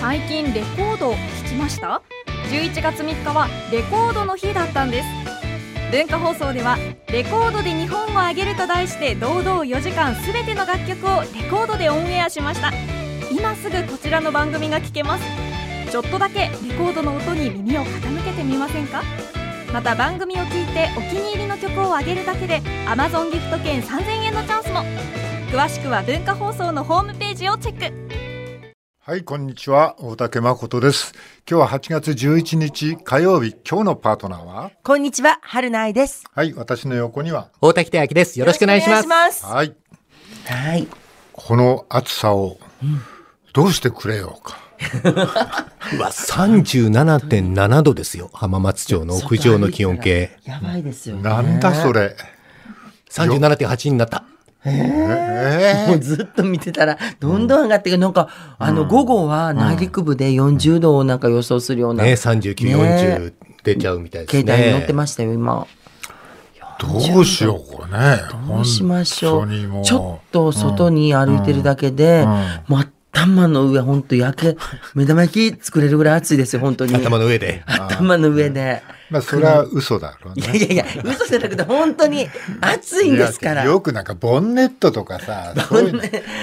最近レコードを聴きました？11月3日はレコードの日だったんです。文化放送では「レコードで日本をあげる」と題して堂々4時間すべての楽曲をレコードでオンエアしました。今すぐこちらの番組が聴けます。ちょっとだけレコードの音に耳を傾けてみませんか？また番組を聞いてお気に入りの曲をあげるだけで Amazon ギフト券3000円のチャンスも。詳しくは文化放送のホームページをチェック。はい、こんにちは。大竹誠です。今日は8月11日火曜日。今日のパートナーは？こんにちは、春菜愛です。はい、私の横には？大滝秀明です。よろしくお願いします。よろくお願いしはい。ますはい。この暑さをどうしてくれようか？う わ、37.7度ですよ。浜松町の屋上の気温計。やばいですよ、ね。なんだそ。れ。37.8になった。えもうずっと見てたら、どんどん上がっていく。なんか、あの、午後は内陸部で40度をなんか予想するような。ね、39、ね40出ちゃうみたいですね。携帯に載ってましたよ、今。どうしよう、これね。どうしましょう。ちょっと外に歩いてるだけで、もう頭の上、本当焼け、目玉焼き作れるぐらい暑いですよ、本当に。頭の上で。頭の上で。まあ、それは嘘だろういやね。いやいや、嘘じゃなくて、本当に暑いんですから。よくなんかボンネットとかさ、そういうの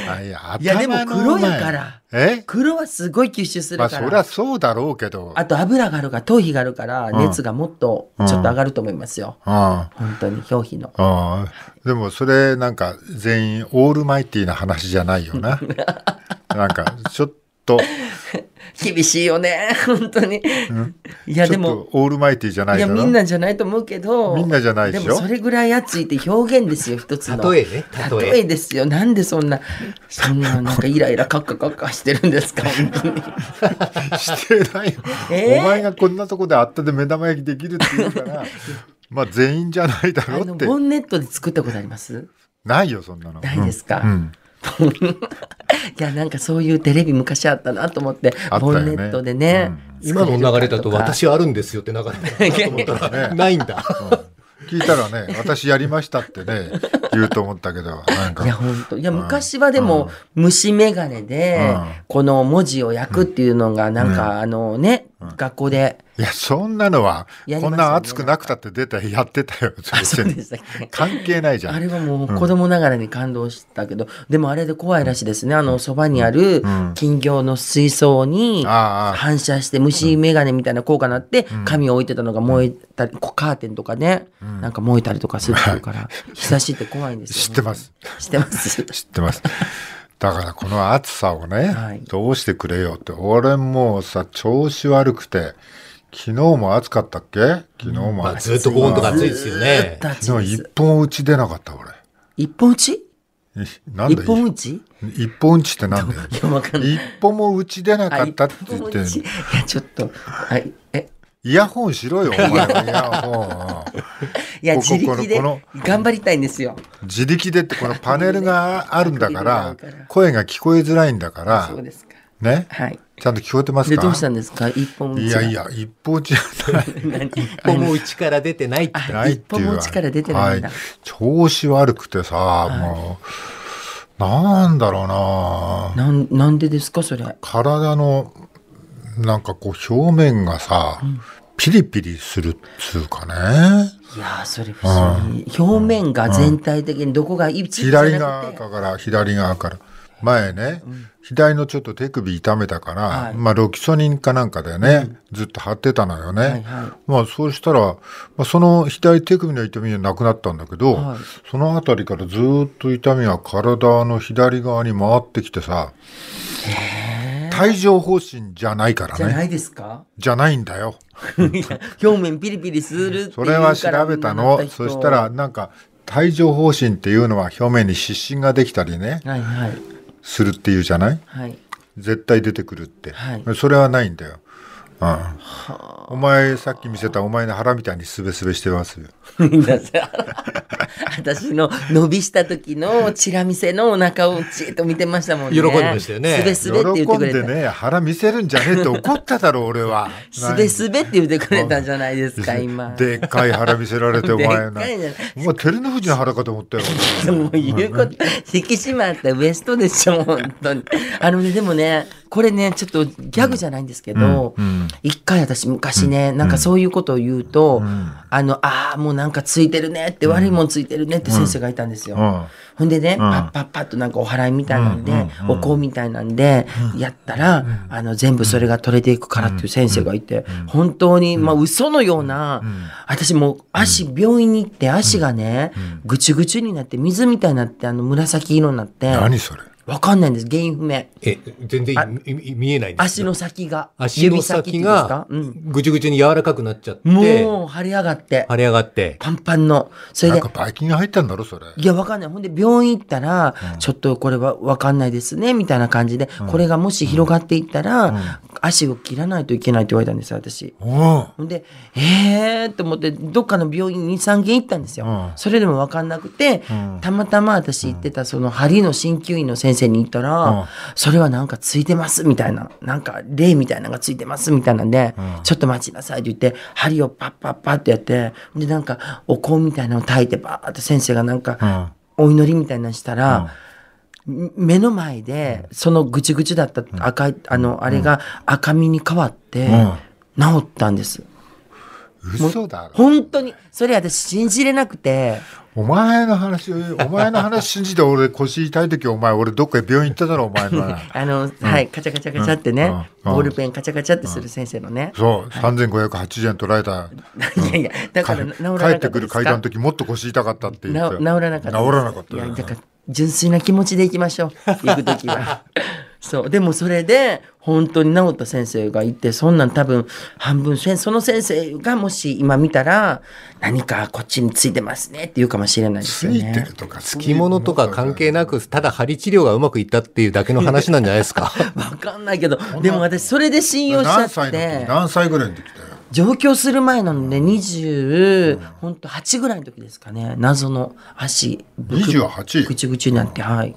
あいや、でも黒や前からえ？黒はすごい吸収するまあ、から。そりゃそうだろうけど。あと油があるから、頭皮があるから、熱がもっとちょっと上がると思いますよ。うん。本当に、表皮の。ああ、でもそれなんか全員オールマイティーな話じゃないよな。なんかちょっと、厳しいよね、本当に。いや、でもと、オールマイティーじゃないいや、みんなじゃないと思うけど。みんなじゃないでしょ？もそれぐらい暑いって表現ですよ、一つの。例えね例え例えですよ。なんでそんな、そんな、なんかイライラカッカカッカしてるんですか、本当に。してないよ、えー？お前がこんなとこであったで目玉焼きできるって言うから、まあ全員じゃないだろうって。ボンネットで作ったことあります？ないよ、そんなの。ないですか？うんうん いや、なんかそういうテレビ昔あったなと思って、あったよね。ボンネットでね。今の流れだと私あるんですよって流れだと思ったら、ないんだ。聞いたらね、私やりましたってね、言うと思ったけど、なんか。いや、。本当。いや、昔はでも、虫眼鏡でうん、この文字を焼くっていうのが、なんか、あのね、学校で。いや、そんなのは、こんな熱くなくたって出たやってたよ。あ、そうでしたっけ 関係ないじゃん。あれはもう子供ながらに感動したけど、でもあれで怖いらしいですね。あの、そばにある金魚の水槽に反射して虫眼鏡みたいな効果になって、紙を置いてたのが燃えたり、こうカーテンとかね、なんか燃えたりとかするから、日差しって怖いんですよ。知ってます。知ってます。知ってます。だからこの暑さをね、はいどうしてくれよって、俺もうさ、調子悪くて、昨日も暑かったっけ？昨日もまあ、暑い。ずっとここのとこ暑いですよね。昨日一。本打ち出なかった、俺。一本打ち？いなんだ一本打ち？一本打ちってなんだよ。いや、わかんない。一本も打ち出なかあったって言っていや、ちょっと、はい、え、イヤホンしろよ、お前はイヤホン。いや、自力で頑張りたいんですよ。自力でってこのパネルがあるんだから声が聞こえづらいんだからそう、ですか。ね？はい。ちゃんと聞こえてますで、かどうしたんですか？一本。いやいや、一本じゃない。何？一歩も内から出てないって。一歩も力出てないんだはい、調子悪くてさ、もう、なんだろうななん、なんでですかそれ？体の、なんかこう表面がさ、ピリピリするっつうかね。いやー、それ不思議。表面が全体的にどこが一部じゃ左側から、左側から。前ね、左のちょっと手首痛めたから、はいまあロキソニンかなんかでね、ずっと張ってたのよね。はいはいまあそうしたら、まあ、その左手首の痛みはなくなったんだけど、はいそのあたりからずっと痛みが体の左側に回ってきてさ、帯状疱疹じゃないからじゃなね。いですか？じゃないんだよ。表面ピリピリするっていうからそれは調べたの。そしたら、なんか、帯状疱疹っていうのは表面に湿疹ができたりね、はいはい。するっていうじゃない？はい。絶対出てくるって、はいそれはないんだようんお前さっき見せたお前の腹みたいにすべすべしてますよ。私の伸びした時のチラ見せのお腹をじっと見てましたもんね。喜んでましたよねすべすべって言って喜んくれた。でね腹見せるんじゃねえって怒っただろ俺は。すべすべって言ってくれたじゃないですか、今。でっかい腹見せられて お前な。お前照ノ富士の腹かと思ったよ。もう言うこと、引き締まったウエストでしょ、本当に。あのね、でもね、これね、ちょっとギャグじゃないんですけど、一回私昔ね、なんかそういうことを言うと、あの、ああ、もうなんかついてるねって、悪いもんついてるねって先生がいたんですよ。うん。ほんでね、パッパッパッとなんかお祓いみたいなんで、お香みたいなんで、やったら、あの、全部それが取れていくからっていう先生がいて、本当に、まあ嘘のような、私もう足、病院に行って足がね、ぐちゅぐちゅになって、水みたいになって、あの、紫色になって、何それ。わかんないんです、原因不明。え、全然見えないんです足の先が。足の指先がうん。ぐちゅぐちゅに柔らかくなっちゃって、もう、腫れ上がって、腫れ上がって、パンパンの。それでなんか、ばい菌が入ったんだろそれ。いや、わかんない。ほんで、病院行ったら、ちょっとこれはわかんないですね、みたいな感じで、これがもし広がっていったら、足を切らないといけないって言われたんですよ、私。うん。ほんで、えーと思って、どっかの病院に3軒行ったんですよ。うんそれでも分かんなくて、たまたま私行ってたその針の鍼灸院の先生に行ったら、うんそれはなんかついてますみたいな、なんか霊みたいなのがついてますみたいなんで、ちょっと待ちなさいって言って、針をパッパッパッってやって、で、なんかお香みたいなのを炊いてバーって先生がなんか、お祈りみたいなのしたら、目の前で、そのぐちぐちだった赤い、あの、あれが赤みに変わって、治ったんです。嘘だろ。本当に、それ私信じれなくて、お前の話、お前の話信じて俺腰痛い時お前俺どっか病院行っただろお前の。あの、はい、カチャカチャカチャってね、うんボールペンカチャカチャってする先生のね。そう、3580円取られた。いやいや、だから治らなかった帰ってくる階段の時もっと腰痛かったって言って。な治らなかった。治らなかったいや、だから、純粋な気持ちで行きましょう。行くときは。そう。でもそれで、本当に治った先生がいて、そんなん多分、半分、その先生がもし今見たら、何かこっちについてますねって言うかもしれないですよついてねる。とか。着物とか関係なく、ただ針治療がうまくいったっていうだけの話なんじゃないですか？わかんないけど、でも私それで信用しちゃって時、何歳ぐらいの時だよ？上京する前なので、20、本当8ぐらいの時ですかね。謎の足、ぶく28ぐちぐちになって、はい。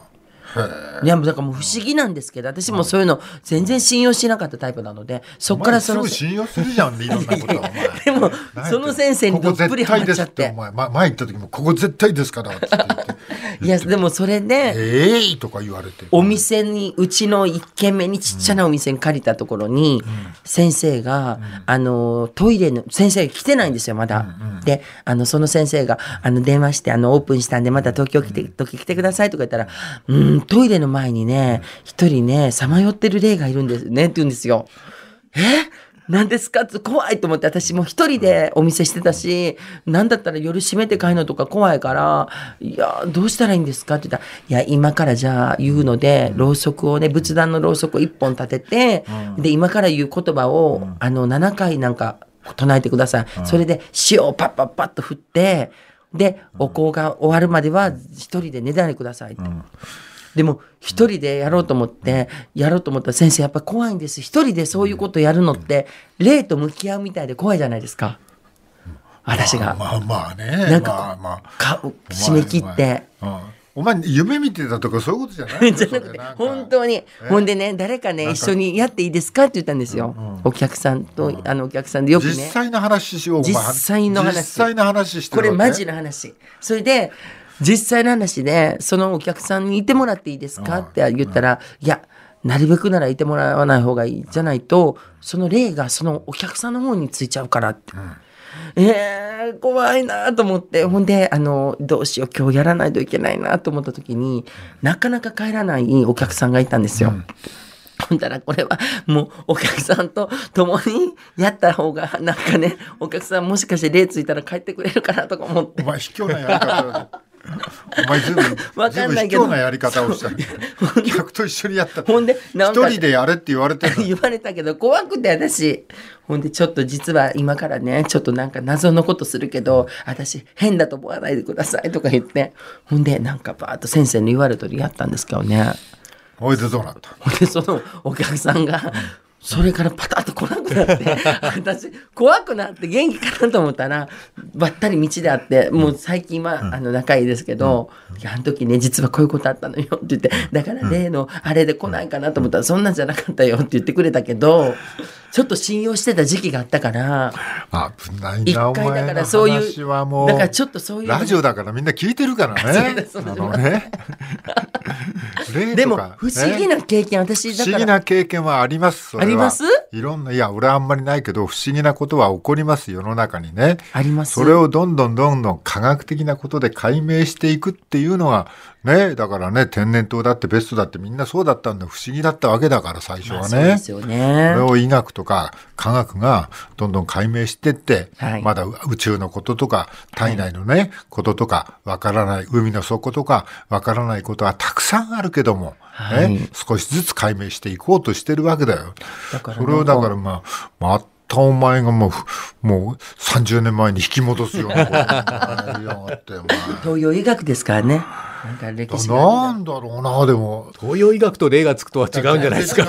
いや、もうだからもう不思議なんですけど、私もそういうの全然信用しなかったタイプなので、そっからその信用するじゃん、いろんなことお前。でも、その先生にどっぷりハマっちゃってここ。前、ま前行った時も、ここ絶対ですからって言って。いや、でもそれで、ええとか言われて。お店に、うちの一軒目にちっちゃなお店に借りたところに、先生が、あの、トイレの、先生来てないんですよ、まだ。で、あの、その先生が、あの、電話して、あの、オープンしたんで、また東京来て、時来てくださいとか言ったら、うん、トイレの前にね、一人ね、さまよってる霊がいるんですね、って言うんですよ。え？何ですか？って怖いと思って私も一人でお店してたし何だったら夜閉めて帰るのとか怖いから「いやどうしたらいいんですか?」って言ったら「いや今からじゃあ言うのでろうそくをね仏壇のろうそくを一本立てて、で今から言う言葉を、あの7回なんか唱えてください、それで塩をパッパッパッと振ってでお香が終わるまでは一人で寝ないでくださいって。でも一人でやろうと思ってやろうと思ったら先生やっぱ怖いんです。一人でそういうことやるのって霊と向き合うみたいで怖いじゃないですか。私が。まあまあね。なんかまあまあ。か締め切って。うんお前。夢見てたとかそういうことじゃないの？じゃなくて本当に。ほんでね誰かね一緒にやっていいですかって言ったんですよ、お客さんと、あのお客さんでよくね。実際の話しよう。実際の話。実際の話してるわけ？これマジな話。それで実際の話でそのお客さんにいてもらっていいですか？って言ったら、いやなるべくならいてもらわない方がいいじゃないとその霊がそのお客さんの方についちゃうからって。えー、怖いなと思って。ほんであのどうしよう今日やらないといけないなと思った時になかなか帰らないお客さんがいたんですよ。ほんだらこれはもうお客さんと共にやった方がなんかねお客さんもしかして霊ついたら帰ってくれるかなとか思って。お前卑怯なやり方お前ずいぶんわかんないけど。なやり方をした。ね客と一緒にやった。ほんで一人でやれって言われて 言われたけど怖くて私。ほんでちょっと実は今からねちょっとなんか謎のことするけど私変だと思わないでくださいとか言って。ほんでなんかバーッと先生の言われた通りやったんですけどね。おいでどうなった？ほんでそのお客さんがそれからパタッと来なくなって、私、怖くなって元気かなと思ったら、ばったり道で会って、もう最近は、あの、仲いいですけど、いや、あの時ね、実はこういうことあったのよって言って、だから例の、あれで来ないかなと思ったら、そんなんじゃなかったよって言ってくれたけど、ちょっと信用してた時期があったから、危ない一な、お回だからそういう。だからちょっとそういうラジオだからみんな聞いてるからね。ですあのね。例でも不思議ねな経験、私、不思議な経験はあります。あります？いろんな、いや、俺はあんまりないけど、不思議なことは起こります、世の中にね。ありますそれをどんどんどんどん科学的なことで解明していくっていうのが、ね、だからね、天然痘だってベストだってみんなそうだったんだ、不思議だったわけだから、最初はね。まあそうですよねそれ。を医学とか科学がどんどん解明してって、はいまだ宇宙のこととか体内のね、こととかわからない海の底とかわからないことはたくさんあるけども、はいね、少しずつ解明していこうとしてるわけだよ。だからそれをだからまあまたお前がもうふもう30年前に引き戻すようなことをやりやがって 東洋医学ですからね。なんか歴史なんだろうなでも。東洋医学と例がつくとは違うんじゃないですか。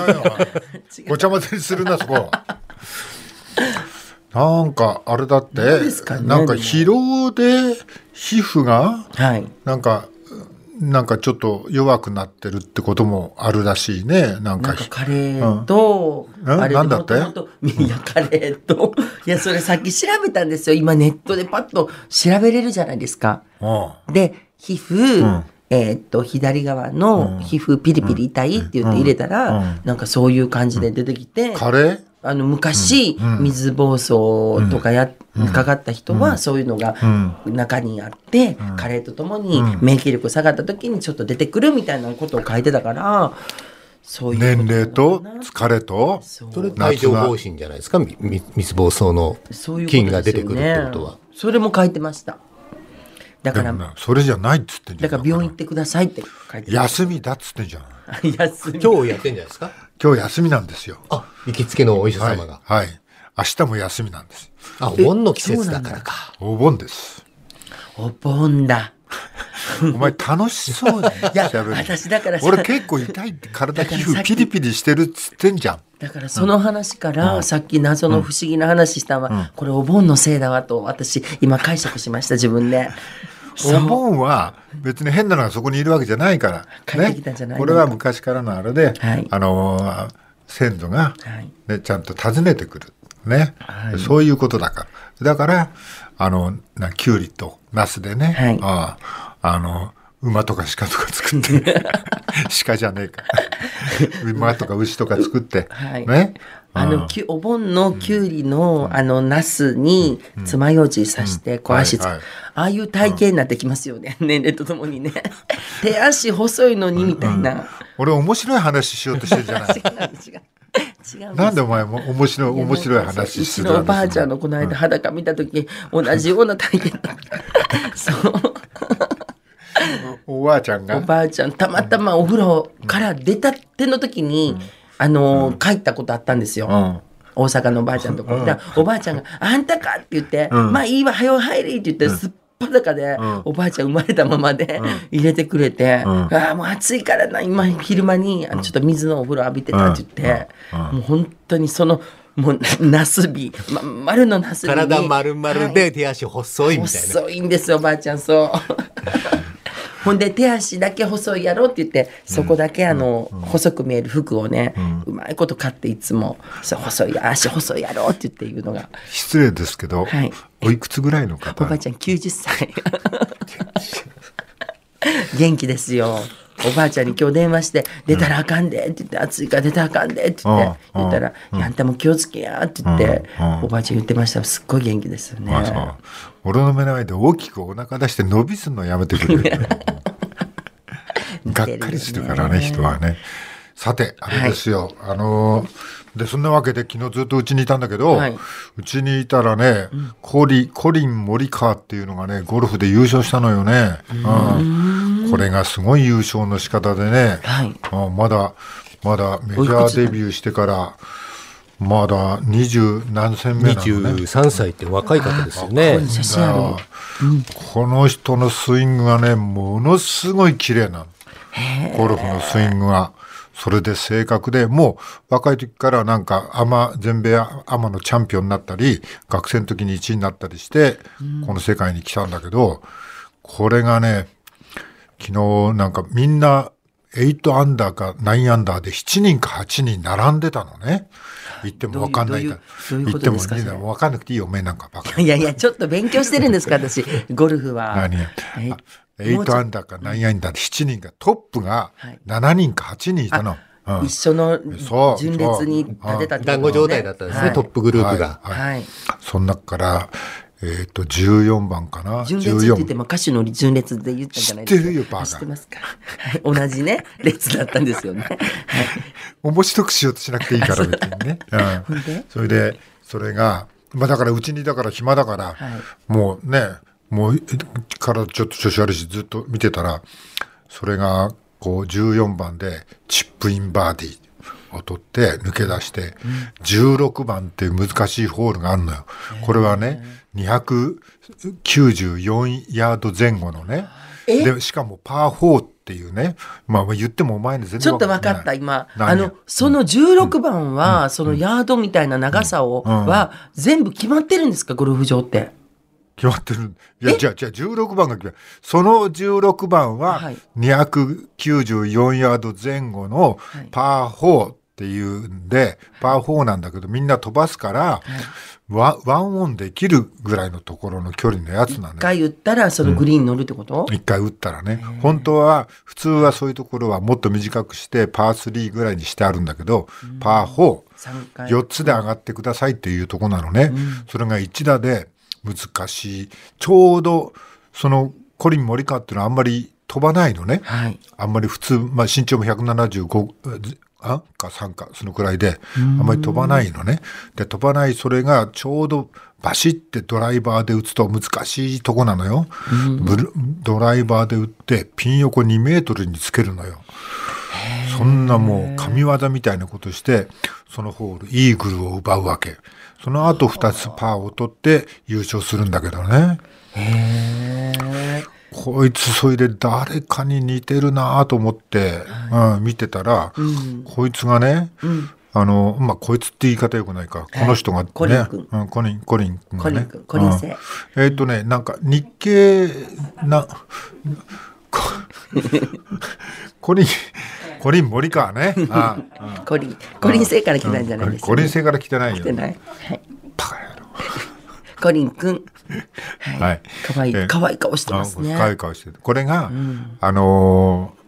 ごちゃ混ぜにするなそこ なんかあれだってねなんか疲労で皮膚がはい。なんかなんかちょっと弱くなってるってこともあるらしいね。なんかなんかカレーと、うん。あれなんだって？いや、カレーと、いや、それさっき調べたんですよ。今ネットでパッと調べれるじゃないですか。うん。で、皮膚、ん。えーっと、左側の皮膚ピリピリ痛いって言って入れたら、うん。なんかそういう感じで出てきて、カレー？あの、昔、うん。水疱瘡とかや、かかった人は、そういうのがうん。中にあって、加齢とともに免疫力下がった時にちょっと出てくるみたいなことを書いてたから、そういう年齢と疲れと？それ帯状疱疹じゃないですか？みみ水疱瘡のそういうこと菌が出てくるってことは。それも書いてました。だから、でもなそれじゃないっつってんじゃんだから病院行ってくださいって書いてま休みだっつってんじゃんす。休み。今日やってんじゃないですか？今日休みなんですよあ、行きつけのお医者はい様が。はい明日も休みなんですあ、お盆の季節だからか。お盆ですお盆だ。お前楽しそうにいや、私だからさ俺結構痛いって体皮膚ピリピリしてるっつってんじゃん。だからその話から、さっき謎の不思議な話したのは、これお盆のせいだわと、私、今解釈しました、自分で。お盆は別に変なのがそこにいるわけじゃないから、帰ってきたんじゃないの？これは昔からのあれで、はい。あのー先祖が、はい。ね、ちゃんと訪ねてくる、ね。はい。そういうことだから。だからあのなきゅうりとナスでね、はい。あああの馬とか鹿とか作って。鹿じゃねえか。馬とか牛とか作って、はい。ね？あの、きゅお盆のきゅうりの、あの、ナスに、爪楊枝刺して、こう足つ、はいはい。ああいう体型になってきますよね。年齢とともにね。手足細いのに、みたいな。俺面白い話しようとしてるじゃない。違う、違う。違う。なんでお前も面白い面白い話するのおばあちゃんのこの間裸見た時、同じような体験。そう。おばあちゃんおがばあちゃん、たまたまお風呂から出たての時に、あのー帰ったことあったんですよ。うん。大阪のおばあちゃんのとこ。おばあちゃんが「あんたか!」って言って「まあいいわ早う入れ!」って言って、すっぱだかで、おばあちゃん生まれたままで、入れてくれて「ああもう暑いからな今昼間にちょっと水のお風呂浴びてた」って言って、もう本当にそのもうナスビ、まん丸のナスビに体丸々で手足細いみたいな。細いんですよおばあちゃんそう ほんで手足だけ細いやろって言ってそこだけあの、細く見える服をね、うまいこと買っていつも「そう細い足細いやろ」って言って言うのが。失礼ですけど、はい。おいくつぐらいのお方ばあちゃん90歳。元気ですよ。おばあちゃんに今日電話して「出たらあかんで」って言って「暑いから出たらあかんで」って言ってうん。言ったら「いやあんたも気をつけや」って言ってうん。おばあちゃん言ってました。すっごい元気ですよね俺の目の前で大きくお腹出して伸びすんのやめてくれる がっかりするからね人はね。さてあれですよ、あのーでそんなわけで昨日ずっとうちにいたんだけど、はい。うちにいたらね、コリコリン・モリカーっていうのがねゴルフで優勝したのよね、うん。これがすごい優勝の仕方でね、はい。あまだまだメジャーデビューしてからまだ二十何戦目なのね。23歳って若い方ですよね。ここ。に写真ある。この人のスイングがねものすごい綺麗なの。ゴルフのスイングが。それで正確で、もう若い時からなんかアマ、全米アマのチャンピオンになったり、学生の時に1位になったりして、この世界に来たんだけど、これがね、昨日なんかみんな8アンダーか9アンダーで7人か8人並んでたのね。言っても分かんないから。言ってもですかそれ分かんなくていいよ、おめえなんかバカ。いやいや、ちょっと勉強してるんですか、私。ゴルフは。何？えあ8もうちょアンダーか9アンダーで7人が、トップがはい7人か8人いたの。うん一緒のそう順列に立てた団子状態だったんですね、はいトップグループが。はいはい。その中から、えっ、と、14番かな？順列って言って14。も歌手の順列で言ったんじゃないですか。知ってるよバカ知ってますか？はい。同じね、列だったんですよね。はい。面白くしようとしなくていいから別にね。ほうんそれで、それが、まあだからうちにだから暇だから、はいもうね、もうえ体ちょっと調子悪いしずっと見てたら、それがこう14番でチップインバーディーを取って抜け出して、16番っていう難しいホールがあるのよ。これはね、294ヤード前後のね、え？でしかもパー4っていうね、まあ言ってもお前に全然ちょっと分かった、今。何？あの、その16番は、そのヤードみたいな長さを、うん。は、全部決まってるんですか、ゴルフ場って。決まってる。いや、じゃあ、じゃあ16番が決まる。その16番ははい、294ヤード前後のはい。パー4っていうんで、パー4なんだけど、みんな飛ばすから、ワワンオンできるぐらいのところの距離のやつなのよ。一回打ったら、そのグリーンに乗るってこと、一回打ったらね。本当は、普通はそういうところはもっと短くして、パー3ぐらいにしてあるんだけど、パー4、三回。4つで上がってくださいっていうとこなのね、それが1打で難しい。ちょうどそのコリン・モリカっていうのはあんまり飛ばないのね。はい。あんまり普通、まあ、身長も175あか3かそのくらいであんまり飛ばないのね。で飛ばないそれがちょうどバシッてドライバーで打つと難しいとこなのよ、ブルドライバーで打ってピン横2メートルにつけるのよ。そんなもう神業みたいなことして、そのホール、イーグルを奪うわけ。その後2つパーを取って優勝するんだけどね。こいつそれで誰かに似てるなと思って、うん、見てたら、こいつがね、あの、まあ、こいつって言い方よくないか。この人がね、コリン君うん、コリン、コリン君がね。コリン君うんえーっとね、なんか日系な、こ コリン、コリン森川ね。ああコリン、コリン星から来たんじゃないですか、コリン星から来てないよ来て。ない。はい。バカ野郎コリンくん。はい。はいかわいい、えかわいい顔してますね。あ可愛い顔してる。これが、あのー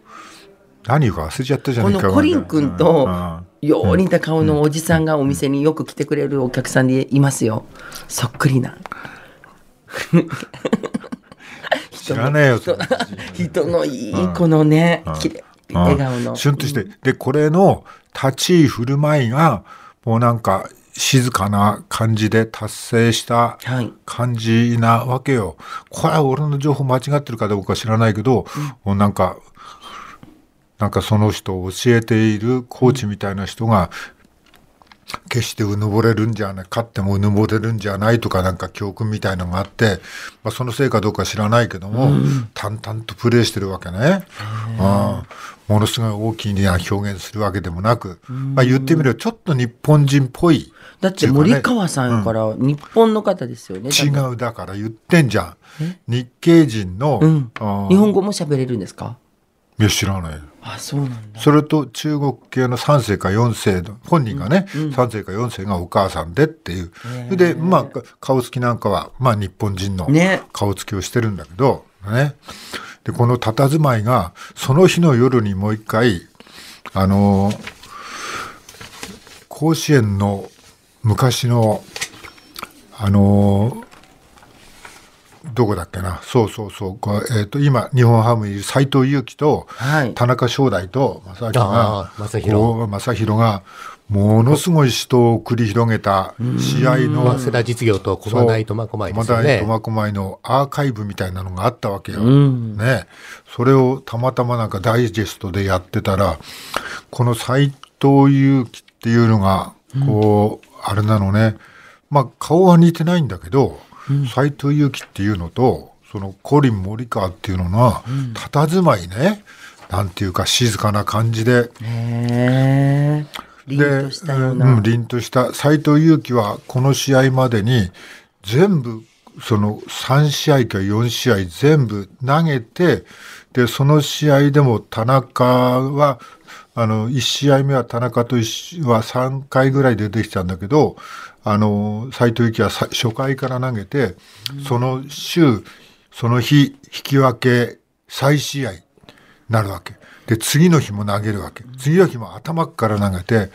何言うか忘れちゃったじゃないか。このコリン君とうんよう似た顔のおじさんがお店によく来てくれるお客さんでいますよ。そっくりな。知らねえよ。そんな 人のいいこのね、笑顔の。シュンとして。で、これの立ち居振る舞いが、もうなんか静かな感じで達成したはい感じなわけよ。これは俺の情報間違ってるかどうか知らないけど、もうなんか、なんかその人を教えているコーチみたいな人が、決してうぬぼれるんじゃない勝ってもうぬぼれるんじゃないとかなんか教訓みたいのがあって、まあ、そのせいかどうか知らないけども、淡々とプレーしてるわけね。ああものすごい大きな表現するわけでもなく、まあ、言ってみればちょっと日本人っぽい。だって森川さんから日本の方ですよね。違うだから言ってんじゃん。日系人の、うん日本語も喋れるんですか？いや知らない。あ、そうなんだ。それと中国系の3世か4世の本人がね、3世か4世がお母さんでっていう。それで、まあ、顔つきなんかは、まあ日本人のね顔つきをしてるんだけど、ね。で、この佇まいが、その日の夜にもう一回、あのー甲子園の昔の、あのーどこだっけな、そうそうそう、えっ、と、今、日本ハムにいる斎藤佑樹と、はい。田中正代と正明あがあ正弘こう正弘がものすごい死闘を繰り広げた試合の早稲田実業と駒大苫小牧ですよね。苫小牧のアーカイブみたいなのがあったわけよ。ん。ね、それをたまたまなんかダイジェストでやってたらこの斎藤佑樹っていうのがこう、あれなのね。まあ顔は似てないんだけど斎、藤佑樹っていうのとそのコリン森川っていうのの佇まいね。なんていうか静かな感じで、へえ。凛としたような。うん、凛とした。斎藤佑樹はこの試合までに全部その3試合か4試合全部投げてでその試合でも田中はあの1試合目は田中とは3回ぐらい出てきたんだけどあの斎藤佑樹はさ初回から投げて、その週その日引き分け再試合なるわけ。で、次の日も投げるわけ。次の日も頭から投げて、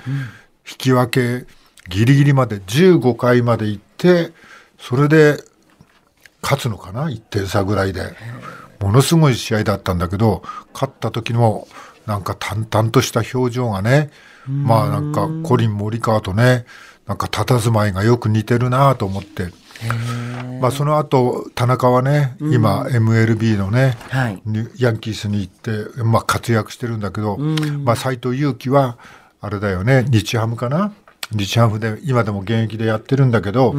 引き分けギリギリまで15回まで行って、それで勝つのかな ?1 点差ぐらいで。ものすごい試合だったんだけど、勝った時のなんか淡々とした表情がね、まあなんかコリン・モリカワとね、なんか佇まいがよく似てるなと思って。まあその後、田中はね、今 MLB のね、はい。にヤンキースに行って、まあ、活躍してるんだけど、まあ、斎藤佑樹はあれだよね日ハムかな？日ハムで今でも現役でやってるんだけど、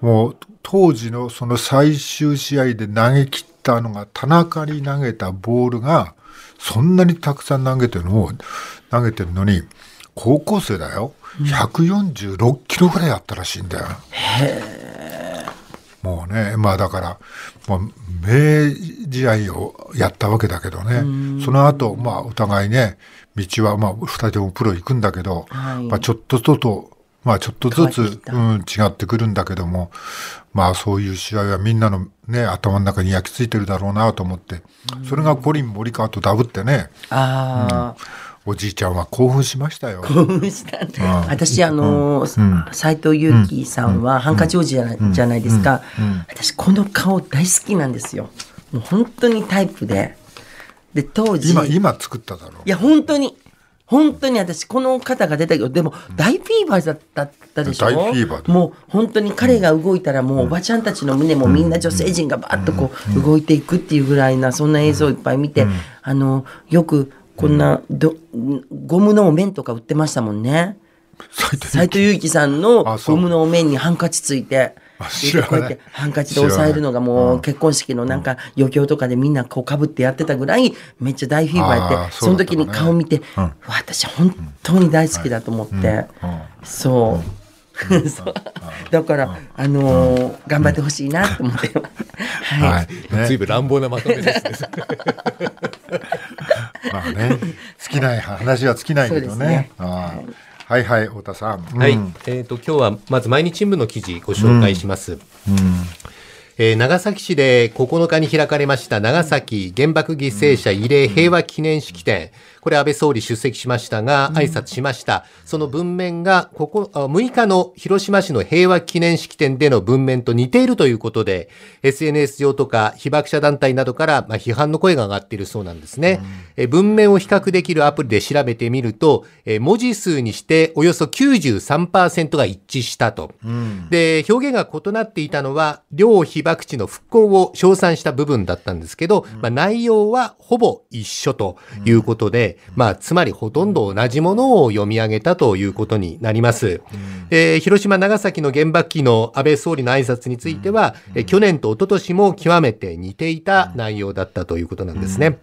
もう当時のその最終試合で投げ切ったのが田中に投げたボールがそんなにたくさん投げてるのを投げてるのに高校生だよ。146キロぐらいあったらしいんだよ。もうね、まあだから、もう名試合をやったわけだけどね、その後、まあお互いね、道はまあ二人ともプロ行くんだけど、はい。まあちょっとずつ、まあちょっとずつ、た。うん、違ってくるんだけども、まあそういう試合はみんなのね、頭の中に焼き付いてるだろうなと思って、それがコリン・モリカワとダブってね、ああ。おじいちゃんは興奮しましたよ。興奮したね私あのうん。斎藤佑樹さんはハンカチ王子じゃないじゃないですか私この顔大好きなんですよ。もう本当にタイプで。で当時今、今作っただろう。い。や本当に本当に私この方が出たけどでも大フィーバーだったったでしょ？大フィーバーだもう本当に彼が動いたらもうおばちゃんたちの胸もみんな女性陣がバーッとこう動いていくっていうぐらいなそんな映像をいっぱい見てあのよくこんなどゴムのお面とか売ってましたもんね。斎藤斉藤佑樹さんのゴムのお面にハンカチついてこうやってハンカチで押さえるのがもう結婚式のなんか余興とかでみんなこうかぶってやってたぐらいめっちゃ大フィーバーやってその時に顔見て、私本当に大好きだと思って、そう、そう。だから、あのー頑張ってほしいなと思って。ます。はい、ずい。ぶん乱暴なまとめですね。まあね、尽きない話は尽きないけどねはいはい、太田さん。はい、うん。えっ、と今日はまず毎日新聞の記事ご紹介します。えー長崎市で9日に開かれました長崎原爆犠牲者慰霊平和記念式典、これ安倍総理出席しましたが挨拶しました、その文面がここあ6日の広島市の平和記念式典での文面と似ているということで SNS 上とか被爆者団体などからまあ批判の声が上がっているそうなんですね、えー文面を比較できるアプリで調べてみると、えー文字数にしておよそ93%が一致したと、で表現が異なっていたのは両被爆地の復興を称賛した部分だったんですけど、まあ、内容はほぼ一緒ということで、まあ、つまりほとんど同じものを読み上げたということになります。えー広島、長崎の原爆機の安倍総理の挨拶については、えー去年と一昨年も極めて似ていた内容だったということなんですね。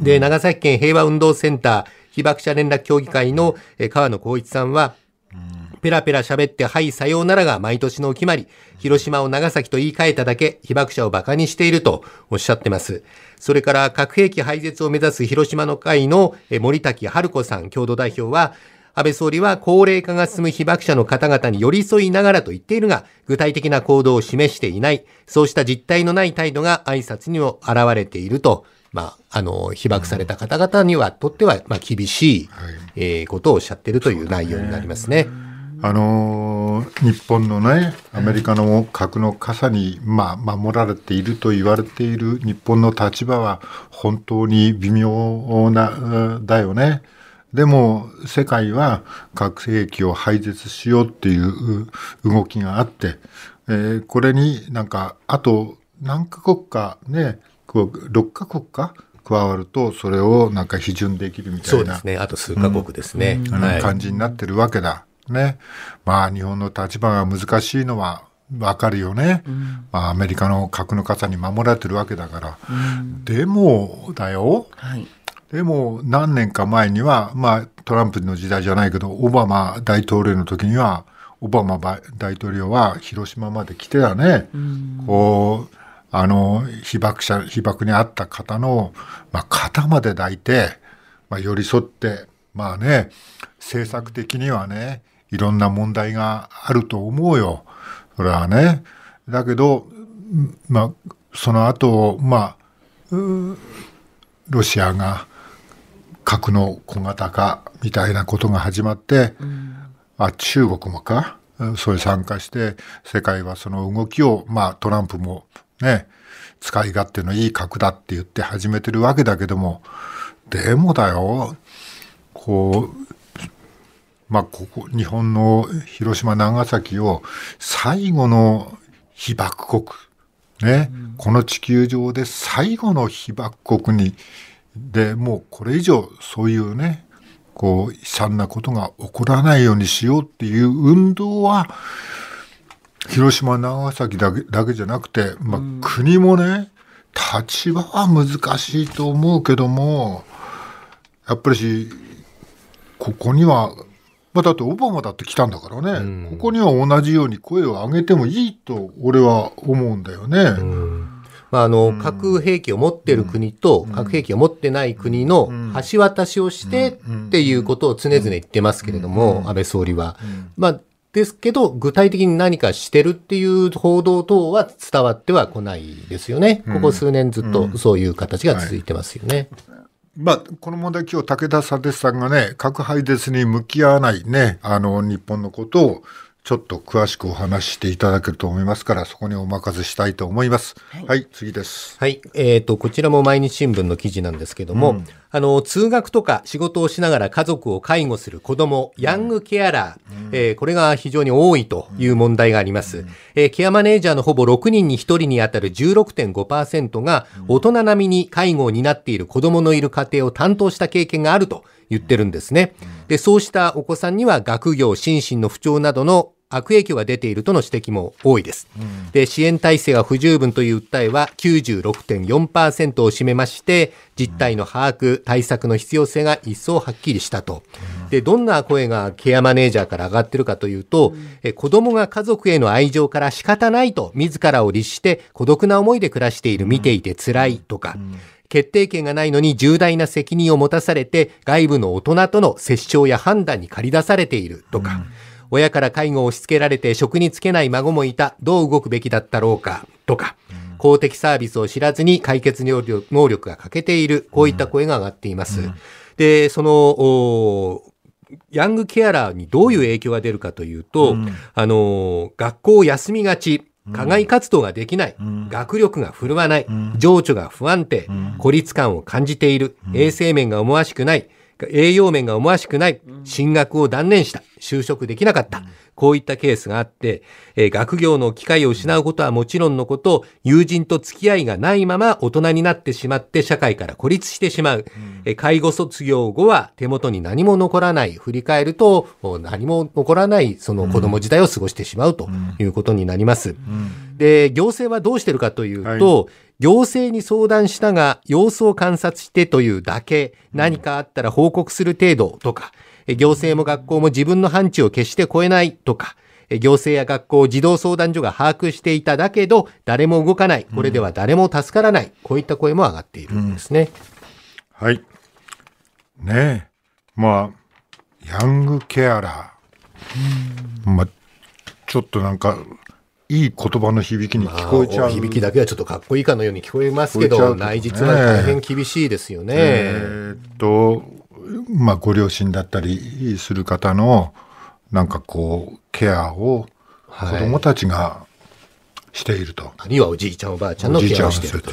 で、長崎県平和運動センター被爆者連絡協議会のえー川野光一さんは、ペラペラ喋ってはいさようならが毎年のお決まり、広島を長崎と言い換えただけ被爆者を馬鹿にしているとおっしゃってます。それから核兵器廃絶を目指す広島の会のえ森滝春子さん共同代表は、安倍総理は高齢化が進む被爆者の方々に寄り添いながらと言っているが、具体的な行動を示していない、そうした実態のない態度が挨拶にも現れていると、まあ、あの、被爆された方々にはとっては、まあ、厳しい、えーことをおっしゃっているという内容になりますね。あのー日本のね、アメリカの核の傘に、まあ、守られていると言われている日本の立場は本当に微妙な、うんだよね。でも、世界は核兵器を廃絶しようっていうう動きがあって、えーこれになんか、あと何カ国かね、こう6カ国か加わると、それをなんか批准できるみたいうなそですね。あと数カ国ですね。感じになってるわけだ。ね。まあ日本の立場が難しいのはわかるよね、まあ、アメリカの核の傘に守られてるわけだから、でもだよ。はい。でも何年か前には、まあ、トランプの時代じゃないけどオバマ大統領の時にはオバマば大統領は広島まで来てたね、こうあの被爆者被爆にあった方の、まあ、肩まで抱いて、まあ、寄り添ってまあね政策的にはねいろんな問題があると思うよ。それはね。だけどまあその後まあロシアが核の小型化みたいなことが始まって、あ中国もかうんそれ参加して世界はその動きをまあトランプもね使い勝手のいい核だって言って始めてるわけだけども。でもだよ。こうまあここ日本の広島長崎を最後の被爆国ね、この地球上で最後の被爆国にでもうこれ以上そういうねこう悲惨なことが起こらないようにしようっていう運動は広島長崎だけだけじゃなくて、まあ、国もね立場は難しいと思うけどもやっぱりしここには、まあ、だってオバマだって来たんだからね、ここには同じように声を上げてもいいと俺は思うんだよね。まあ、あの、核兵器を持ってる国と、核兵器を持ってない国の橋渡しをしてっていうことを常々言ってますけれども、安倍総理は。まあ、ですけど、具体的に何かしてるっていう報道等は伝わってはこないですよね。ここ数年ずっとそういう形が続いてますよね。まあ、この問題、今日武田佐哲さんがね、核廃絶に向き合わないね、あの、日本のことを、ちょっと詳しくお話ししていただけると思いますから、そこにお任せしたいと思います。はい、次です。はい。えっ、と、こちらも毎日新聞の記事なんですけども、あの、通学とか仕事をしながら家族を介護する子供、ヤングケアラー、えーこれが非常に多いという問題があります。えーケアマネージャーのほぼ6人に1人に当たる16.5%が、大人並みに介護を担っている子供のいる家庭を担当した経験があると言ってるんですね。で、そうしたお子さんには学業、心身の不調などの悪影響が出ているとの指摘も多いです。で、支援体制が不十分という訴えは96.4%を占めまして、実態の把握、対策の必要性が一層はっきりしたと。で、どんな声がケアマネージャーから上がってるかというと、え子供が家族への愛情から仕方ないと自らを律して孤独な思いで暮らしている見ていて辛いとか、決定権がないのに重大な責任を持たされて外部の大人との折衝や判断に駆り出されているとか、親から介護を押し付けられて職に就けない孫もいた、どう動くべきだったろうか。とか、公的サービスを知らずに解決能力が欠けている、こういった声が上がっています。で、その、おヤングケアラーにどういう影響が出るかというと、あの、学校を休みがち、課外活動ができない、学力が振るわない、情緒が不安定、孤立感を感じている、衛生面が思わしくない、栄養面が思わしくない、進学を断念した、就職できなかった、こういったケースがあって、えー学業の機会を失うことはもちろんのこと、友人と付き合いがないまま大人になってしまって社会から孤立してしまう。えー介護卒業後は手元に何も残らない。振り返るとお何も残らないその子供時代を過ごしてしまうということになります。で、行政はどうしてるかというと、行政に相談したが様子を観察してというだけ、何かあったら報告する程度とか、え行政も学校も自分の範疇を決して超えないとか、え行政や学校、児童相談所が把握していただけど、誰も動かない。これでは誰も助からない。こういった声も上がっているんですね。はい。ねえ。まあ、ヤングケアラー。まあ、ちょっとなんか、いい言葉の響きに聞こえちゃう。まあお響きだけはちょっとかっこいいかのように聞こえますけど、ね内実は大変厳しいですよね。えーっと、まあ、ご両親だったりする方の、なんかこう、ケアを子供たちがしていると。あるいはおじいちゃんおばあちゃんのケアをしていると。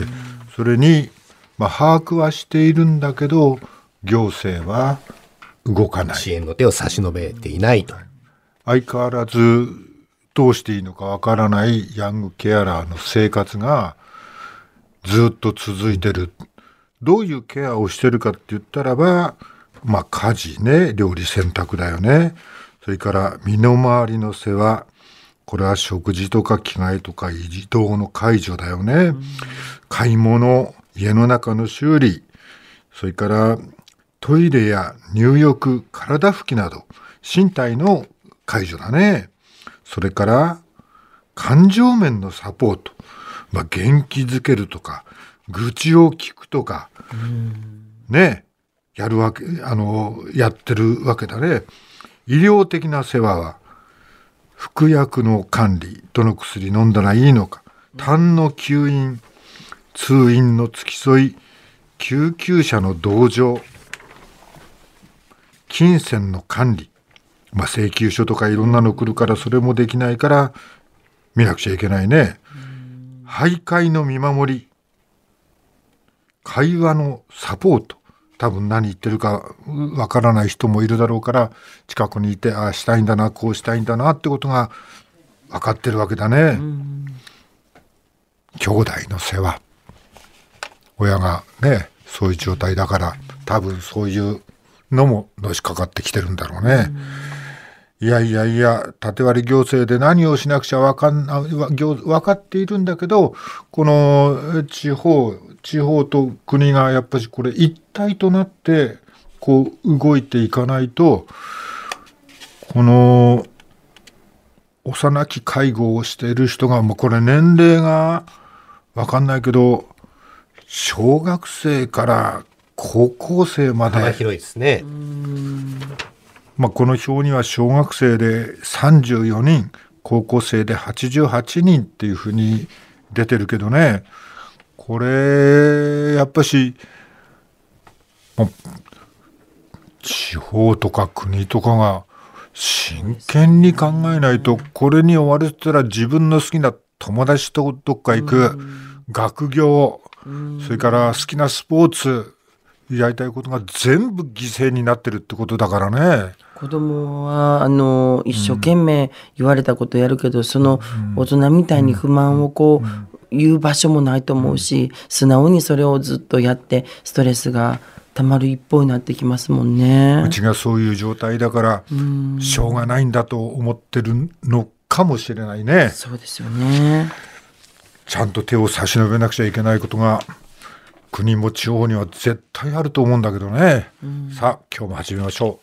それに、まあ、把握はしているんだけど、行政は動かない。支援の手を差し伸べていないと。相変わらずどうしていいのかわからないヤングケアラーの生活がずっと続いてる。どういうケアをしてるかって言ったらば、まあ家事ね、料理洗濯だよね。それから身の回りの世話、これは食事とか着替えとか移動の介助だよね。買い物、家の中の修理、それからトイレや入浴、体拭きなど、身体の介助だね。それから、感情面のサポート。まあ、元気づけるとか、愚痴を聞くとか、ね、やるわけ、あの、やってるわけだね。医療的な世話は、服薬の管理、どの薬飲んだらいいのか、痰の吸引、通院の付き添い、救急車の同乗、金銭の管理、まあ、請求書とかいろんなの来るからそれもできないから見なくちゃいけないね。徘徊の見守り、会話のサポート、多分何言ってるかわからない人もいるだろうから近くにいてああしたいんだなこうしたいんだなってことが分かってるわけだね。兄弟の世話親がねそういう状態だから多分そういうのものしかかってきてるんだろうね。いやいやいや縦割り行政で何をしなくちゃ分かんな分かっているんだけどこの地方地方と国がやっぱりこれ一体となってこう動いていかないとこの幼き介護をしている人がもうこれ年齢が分かんないけど小学生から高校生まで幅広いですね。まあ、この表には小学生で34人高校生で88人っていうふうに出てるけどね。これやっぱし、まあ、地方とか国とかが真剣に考えないとこれに終わるってたら自分の好きな友達とどっか行く学業それから好きなスポーツやりたいことが全部犠牲になってるってことだからね。子供はあの一生懸命言われたことやるけど、その大人みたいに不満をこう言う場所もないと思うし、素直にそれをずっとやってストレスがたまる一方になってきますもんねう。ちがそういう状態だからしょうがないんだと思ってるのかもしれないね。そうですよね。ちゃんと手を差し伸べなくちゃいけないことが国も地方には絶対あると思うんだけどね。さあ今日も始めましょう。